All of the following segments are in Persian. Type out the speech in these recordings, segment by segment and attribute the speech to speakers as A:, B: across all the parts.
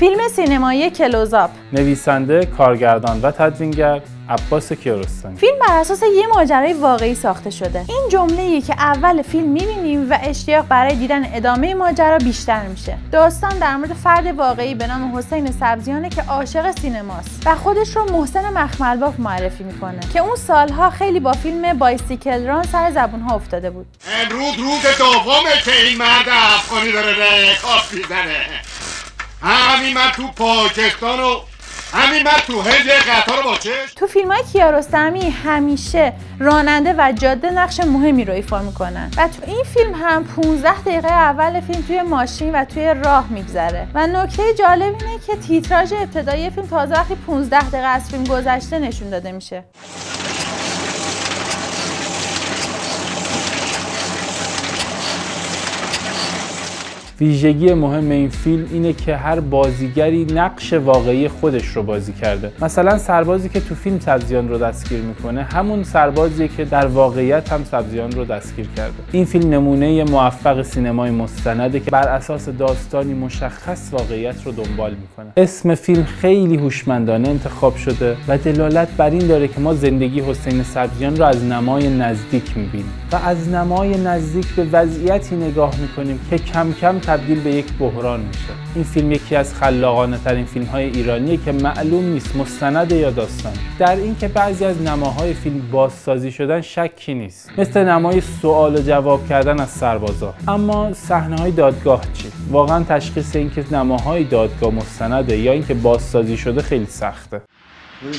A: فیلم سینمایی کلوزاپ.
B: نویسنده، کارگردان و تدوینگر عباس کیارستمی
A: فیلم بر اساس یه ماجرای واقعی ساخته شده. این جمله که اول فیلم می‌بینیم و اشتیاق برای دیدن ادامه ماجرا بیشتر میشه. داستان در مورد فرد واقعی به نام حسین سبزیانه که عاشق سینماست و خودش رو محسن مخملباف معرفی می‌کنه که اون سالها خیلی با فیلم بایسیکل ران سر زبونها افتاده بود.
C: امروز روز دومه که این مرد افغانی داره رکاب می‌زنه. همین من تو پاکستان و همین من تو هند قطار با چشم.
A: تو فیلم های کیارستمی همیشه راننده و جاده نقش مهمی رو ایفا می‌کنن. و تو این فیلم هم 15 دقیقه اول فیلم توی ماشین و توی راه میگذره. و نکته جالب اینه که تیتراژ ابتدایی فیلم تازه وقتی 15 دقیقه از فیلم گذشته نشون داده میشه.
B: ویژگی مهم این فیلم اینه که هر بازیگری نقش واقعی خودش رو بازی کرده. مثلا سربازی که تو فیلم سبزیان رو دستگیر می‌کنه همون سربازیه که در واقعیت هم سبزیان رو دستگیر کرده. این فیلم نمونه موفق سینمای مستنده که بر اساس داستانی مشخص واقعیت رو دنبال می‌کنه. اسم فیلم خیلی هوشمندانه انتخاب شده و دلالت بر این داره که ما زندگی حسین سبزیان رو از نمای نزدیک می‌بینیم و از نمای نزدیک به وضعیتی نگاه می‌کنیم که کم کم تبدیل به یک بحران میشه. این فیلم یکی از خلاقانه ترین فیلم های ایرانیه که معلوم نیست مستند یا داستان. در اینکه بعضی از نماهای فیلم بازسازی شدن شکی نیست. مثل نمای سوال و جواب کردن از سربازا. اما صحنه های دادگاه چی؟ واقعا تشخیص اینکه نماهای دادگاه مستنده یا اینکه بازسازی شده خیلی سخته.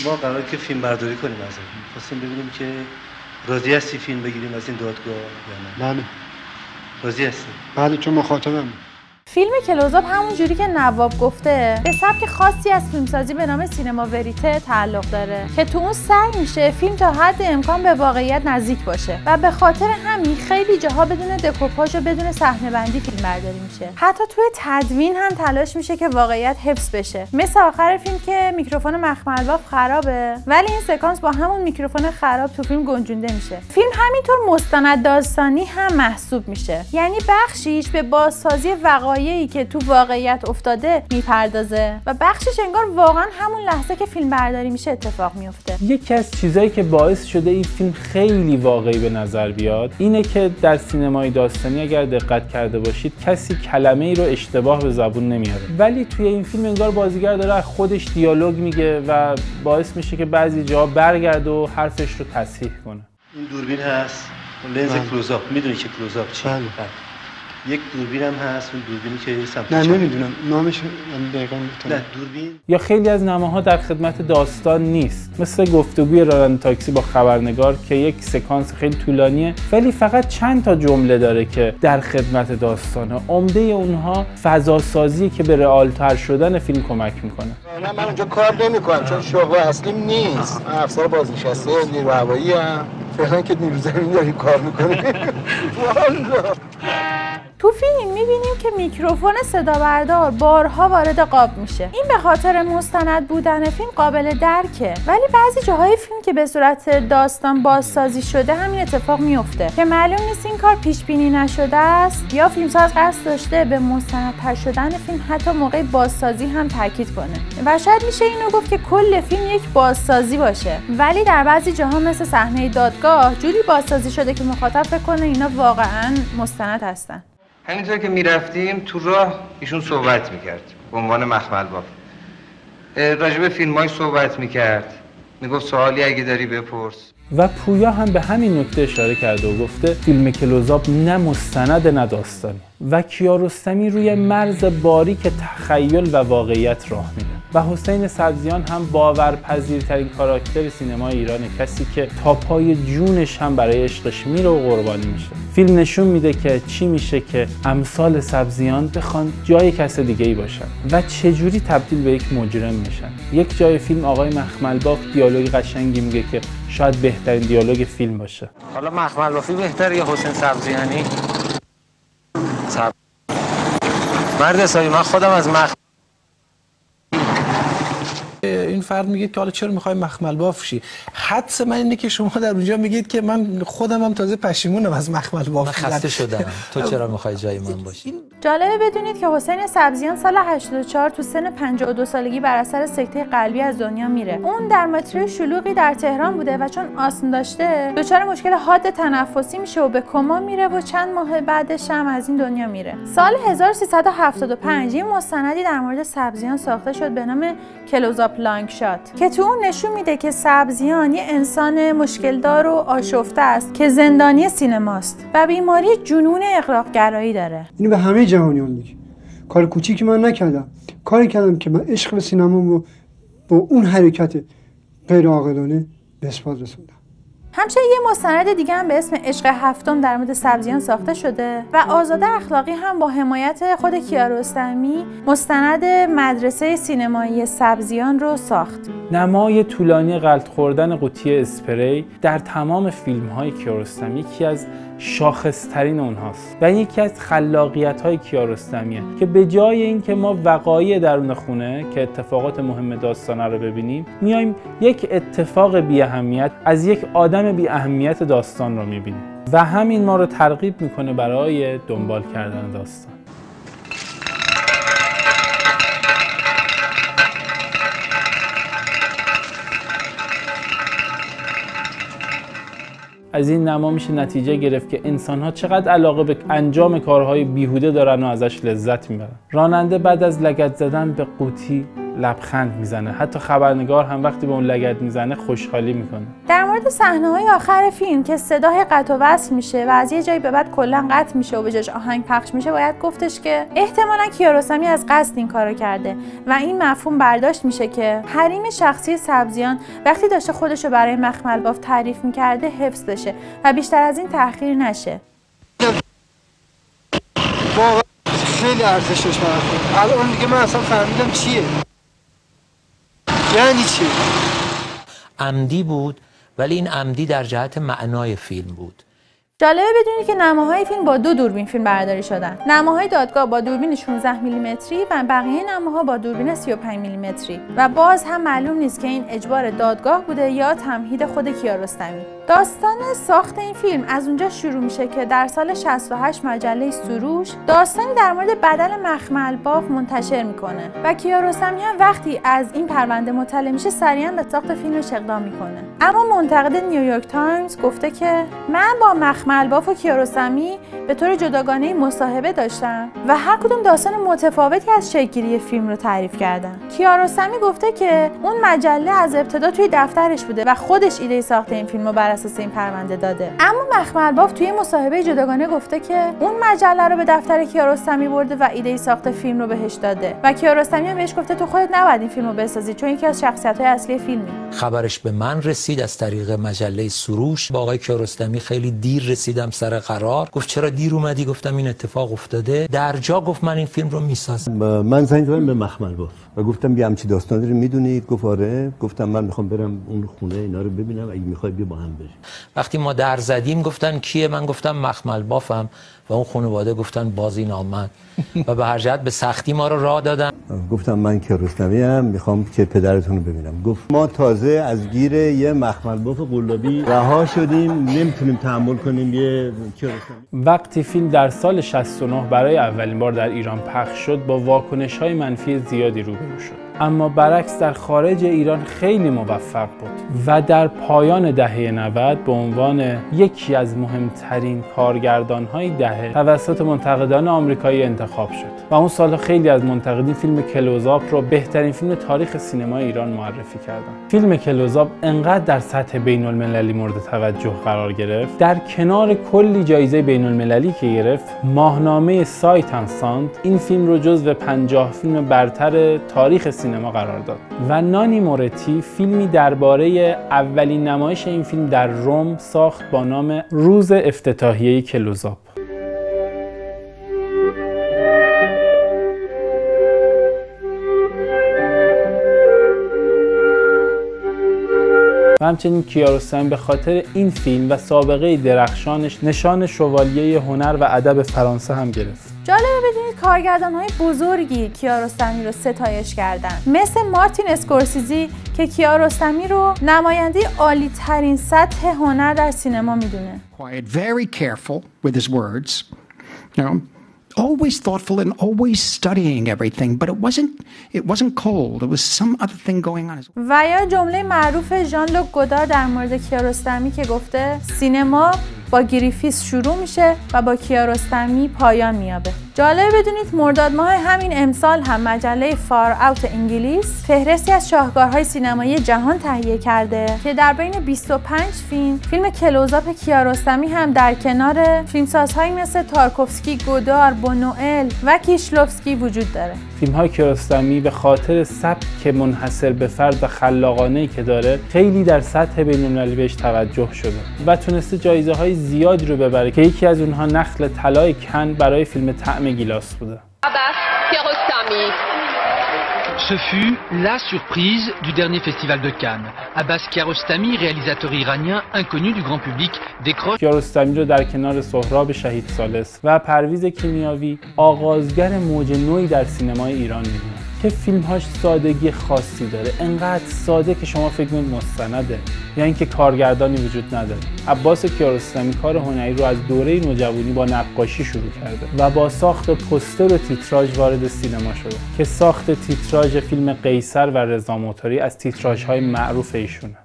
D: ما قرار که فیلم برداری کنیم از این خواستیم ببینیم که راضی هستی فیلم بگیریم از این دادگاه یا نه.
E: بله.
D: راضی هستی
E: بله چون مخاطبم.
A: فیلم کلوزاپ همون جوری که نواب گفته. به سبک خاصی از فیلمسازی به نام سینما وریته تعلق داره. که تو اون سعی میشه فیلم تا حد امکان به واقعیت نزدیک باشه. و به خاطر همین خیلی جاها بدون دکوپاژ و بدون صحنه بندی فیلم برداری میشه. حتی توی تدوین هم تلاش میشه که واقعیت حفظ بشه. مثل آخر فیلم که میکروفون مخملباف خرابه. ولی این سکانس با همون میکروفون خراب تو فیلم گنجونده میشه. فیلم همینطور مستند داستانی هم محسوب میشه. یعنی بخشیش به بازسازی وقایع وقایعی که تو واقعیت افتاده می‌پردازه و بخشش انگار واقعا همون لحظه که فیلم برداری میشه اتفاق میفته
B: یکی از چیزایی که باعث شده این فیلم خیلی واقعی به نظر بیاد اینه که در سینمای داستانی اگر دقت کرده باشید کسی کلمه ای رو اشتباه به زبون نمیاره. ولی توی این فیلم انگار بازیگر داره از خودش دیالوگ میگه و باعث میشه که بعضی جاها برگرده و حرفش رو تصحیح کنه.
D: این دوربین هست. اون لنز
E: بله.
D: کلوزآپ. می‌دونی که کلوزآپ چیه؟
E: بله.
D: یک دوربین هم هست اون دوربینی که سمت
E: نه. نمی‌دونم. نامش دقیقا
D: نه. دوربین.
B: یا خیلی از نماها در خدمت داستان نیست. مثل گفتگوی راننده تاکسی با خبرنگار که یک سکانس خیلی طولانیه ولی فقط چند تا جمله داره که در خدمت داستانه. عمده اونها فضا سازی که به رئالتر شدن فیلم کمک می‌کنه.
F: نه من اونجا کار نمی کنم چون شغل اصلیم نیست. افسر بازنشسته نیرو هوایی ام فعلا که نیرو زمین داری کار می‌کنی والا.
A: تو فیلم می‌بینیم که میکروفون صدا بردار بارها وارد قاب میشه. این به خاطر مستند بودن فیلم قابل درکه. ولی بعضی جاهای فیلم که به صورت داستان بازسازی شده همین اتفاق میفته که معلوم نیست این کار پیش بینی نشده است یا فیلمساز قصد داشته به مستندتر شدن فیلم حتی موقع بازسازی هم تاکید کنه. و شاید میشه اینو گفت که کل فیلم یک بازسازی باشه. ولی در بعضی جاها مثل صحنه دادگاه جوری بازسازی شده که مخاطب فکر کنه اینا واقعا مستند هستن.
G: همینطور که می‌رفتیم تو راه ایشون صحبت می‌کرد به عنوان مخمل باف راجب فیلم های صحبت می‌کرد. می‌گفت سوالی اگه داری بپرس.
B: و پویا هم به همین نکته اشاره کرده و گفته فیلم کلوزاپ نه مستند نه داستانی و کیارستمی روی مرز باریک تخیل و واقعیت راه میره و حسین سبزیان هم باورپذیرترین کاراکتر سینما ایرانه کسی که تا پای جونش هم برای عشقش میره و قربانی میشه. فیلم نشون میده که چی میشه که امثال سبزیان بخوان جای کس دیگه ای باشن و چجوری تبدیل به یک مجرم میشن. یک جای فیلم آقای مخملباف دیالوگ قشنگی میگه که شاید بهترین دیالوگ فیلم باشه.
H: حالا مخمل بهتر یا حسین سبزیانی؟ مرد حسابی من خودم از مخ
I: این فرد میگه که حالا چرا می‌خوای مخمل باف شی حدس من اینه که شما در اونجا میگید که من خودم هم تازه پشیمونم از مخمل باف
J: من خسته شدم. تو چرا می‌خوای جای من باشی؟
A: جالبه بدونید که حسین سبزیان سال 84 تو سن 52 سالگی بر اثر سکته قلبی از دنیا میره. اون در مترو شلوغی در تهران بوده و چون آسم داشته دچار مشکل حاد تنفسی میشه و به کما میره و چند ماه بعدش هم از این دنیا میره. سال 1375 یه مستندی در مورد سبزیان ساخته شد به نام لانگ شات که تو اون نشون میده که سبزیان یه انسان مشکلدار و آشفته است که زندانی سینماست و بیماری جنون اقراقگرایی داره.
E: اینو به همه جهانیان میگه. کار کوچیکی من نکردم. کاری کردم که من عشق به سینما رو با اون حرکت غیر عاقلانه به اثبات رسوندم.
A: همچنین یه مستند دیگه هم به اسم عشق هفتم در مورد سبزیان ساخته شده و آزاده اخلاقی هم با حمایت خود کیارستمی مستند مدرسه سینمایی سبزیان رو ساخت.
B: نمای طولانی غلط خوردن قوطی اسپری در تمام فیلم های کیارستمی یکی از شاخصترین اونهاست. و این یکی از خلاقیت های کیارستمیه که به جای اینکه ما وقایع درون خونه که اتفاقات مهم داستانه رو ببینیم میایم یک اتفاق بی اهمیت از یک آدم بی اهمیت داستان رو می‌بینیم. و همین ما رو ترغیب می‌کنه برای دنبال کردن داستان. از این نما میشه نتیجه گرفت که انسان ها چقدر علاقه به انجام کارهای بیهوده دارن و ازش لذت می‌برن. راننده بعد از لگت زدن به قوطی لبخند می‌زنه. حتی خبرنگار هم وقتی به اون لگت می‌زنه خوشحالی می‌کنه.
A: در مورد صحنه های آخر فیلم که صدای قطع و وصل میشه و از یه جایی به بعد کلا قطع میشه و به جاش آهنگ پخش میشه باید گفتش که احتمالا کیارستمی از قصد این کارو کرده و این مفهوم برداشت میشه که حریم شخصی سبزیان وقتی داشته خودش رو برای مخمل باف تعریف می‌کرده حفظ بشه و بیشتر از این تأخیر نشه.
F: واقعا خیلی ارزشش الان دیگه من اصلا فهمیدم چیه. یعنی چی؟
J: عمدی بود ولی این عمدی در جهت معنای فیلم بود.
A: جالبه بدونید که نماهای فیلم با دو دوربین فیلم برداری شدن. نماهای دادگاه با دوربین 16 میلیمتری و بقیه نماها با دوربین 35 میلیمتری. و باز هم معلوم نیست که این اجبار دادگاه بوده یا تمهید خود کیارستمی. داستان ساخت این فیلم از اونجا شروع میشه که در سال 68 مجله سروش داستانی در مورد بدل مخمل باف منتشر می‌کنه و کیارستمی هم وقتی از این پرونده مطلع میشه سریعا به ساخت فیلمش اقدام می‌کنه. اما منتقد نیویورک تایمز گفته که من با مخمل باف و کیارستمی به طور جداگانه مصاحبه داشتم و هر کدوم داستان متفاوتی از شکلگیری فیلم رو تعریف کردن. کیارستمی گفته که اون مجله از ابتدا توی دفترش بوده و خودش ایده ساخت این فیلم رو اساس این پرونده داده. اما مخمل باف توی مصاحبه جداگانه گفته که اون مجله رو به دفتر کیارستمی برده و ایده ساخت فیلم رو بهش داده. و کیارستمی هم بهش گفته تو خودت نباید این فیلم رو بسازی چون یکی از شخصیت های اصلی فیلمی.
J: خبرش به من رسید از طریق مجله سروش. با آقای کیارستمی خیلی دیر رسیدم سر قرار. گفت چرا دیر اومدی؟ گفتم این اتفاق افتاده. در جا گفت من این فیلم رو می‌سازم.
K: من زنگ زدم به مخمل باف و گفتم یه همچی داستان رو می‌دونی گفت آره. گفتم من می‌خوام برم اون خونه اینا رو ببینم. اگه می‌خوای بیا با هم بریم.
J: وقتی ما در زدیم گفتن کیه؟ من گفتم مخمل بافم. و اون خانواده گفتن بازی نامد و به هر جهت به سختی ما رو راه دادن.
K: گفتم من کیارستمی ام می‌خوام که پدرتون رو ببینم. گفت ما تازه از گیر یه مخمل باف قلابی رها شدیم نمی‌تونیم تحمل کنیم یه
B: وقتی فیلم در سال 69 برای اولین بار در ایران پخش شد با واکنش های منفی زیادی روبرو شد. اما برعکس در خارج ایران خیلی موفق بود و در پایان دهه 90 به عنوان یکی از مهمترین کارگردان های دهه توسط منتقدان آمریکایی انتخاب شد و اون سال خیلی از منتقدین فیلم کلوزاپ رو بهترین فیلم تاریخ سینما ایران معرفی کردن فیلم کلوزاپ انقدر در سطح بین المللی مورد توجه قرار گرفت در کنار کلی جایزه بین المللی که گرفت ماهنامه سایت ساند این فیلم رو جزو 50 فیلم برتر تاریخ سینما قرار داد. و نانی مورتی فیلمی درباره اولین نمایش این فیلم در روم ساخت با نام روز افتتاحیه کلوزاپ. و همچنین کیارستمی به خاطر این فیلم و سابقه درخشانش نشان شوالیه هنر و ادب فرانسه هم گرفت.
A: بدونید کارگردان های بزرگی کیارستمی رو ستایش کردن مثل مارتین اسکورسیزی که کیارستمی رو نماینده عالی ترین سطح هنر در سینما می‌دونه
L: very careful with his words, you know, always thoughtful and always studying everything. But it wasn't it wasn't cold. It was some other thing going on.
A: و یا جمله معروف ژان لوک گودار در مورد کیارستمی که گفته سینما با گریفیس شروع میشه و با کیارستمی پایان می‌یابه جالب بدونید مرداد ماه همین امسال هم مجله Far Out انگلیس فهرستی از شاهکارهای سینمایی جهان تهیه کرده که در بین 25 فیلم فیلم کلوزاپ کیارستمی هم در کنار فیلمسازهایی مثل تارکوفسکی، گودار، بونوئل و کیشلوفسکی وجود داره.
B: فیلم های کیارستمی به خاطر سبک منحصر به فرد و خلاقانه که داره خیلی در سطح بین‌المللی بهش توجه شده و تونسته جایزه های زیادی رو ببره که یکی از اونها نخل طلای کن برای فیلم طعم گیلاس بوده.
M: Ce fut la surprise du dernier festival de Cannes. Abbas Kiarostami, réalisateur iranien inconnu du grand public, décroche
B: کیارستمی رو در کنار سهراب شهید سالس و پرویز کیمیاوی آغازگر موج نوعی در سینمای ایران می‌دونن که فیلمهاش سادگی خاصی داره. انقدر ساده که شما فکر می‌کنید مستنده. یا اینکه کارگردانی وجود نداره. عباس کیارستمی کار هنری رو از دوره نوجوانی با نقاشی شروع کرده و با ساخت پوستر و تیتراژ وارد سینما شده. که ساخت تیتراژ فیلم قیصر و رضا موتوری از تیتراژهای معروف ایشونه.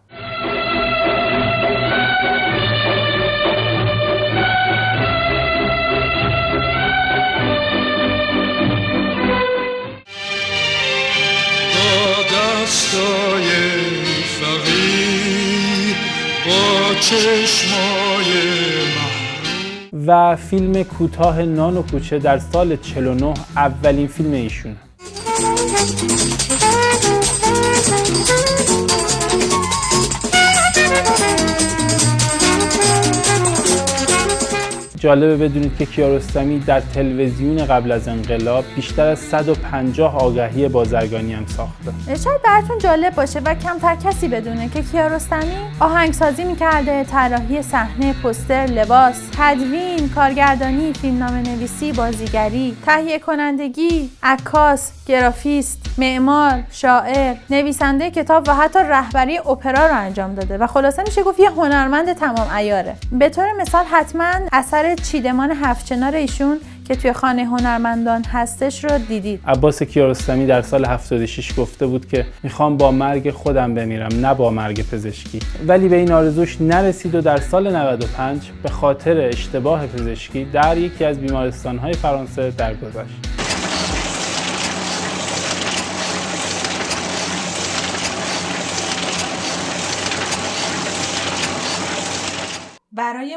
B: و فیلم کوتاه نان و کوچه در سال 49 اولین فیلم ایشونه. جالبه بدونید که کیارستمی در تلویزیون قبل از انقلاب بیشتر از 150 آگهی بازرگانی هم ساخته.
A: شاید براتون جالب باشه و کمتر کسی بدونه که کیارستمی آهنگسازی می‌کرده طراحی صحنه پوستر لباس تدوین کارگردانی فیلمنامه نویسی بازیگری تهیه کنندگی عکاس گرافیست معمار شاعر نویسنده کتاب و حتی رهبری اپرا رو انجام داده و خلاصه میشه گفت یه هنرمند تمام عیاره. به طور مثال حتما اثر چیدمان هفتچنار ایشون که توی خانه هنرمندان هستش رو دیدید.
B: عباس کیارستمی در سال 76 گفته بود که می‌خوام با مرگ خودم بمیرم نه با مرگ پزشکی. ولی به این آرزوش نرسید و در سال 95 به خاطر اشتباه پزشکی در یکی از بیمارستانهای فرانسه درگذشت
A: برای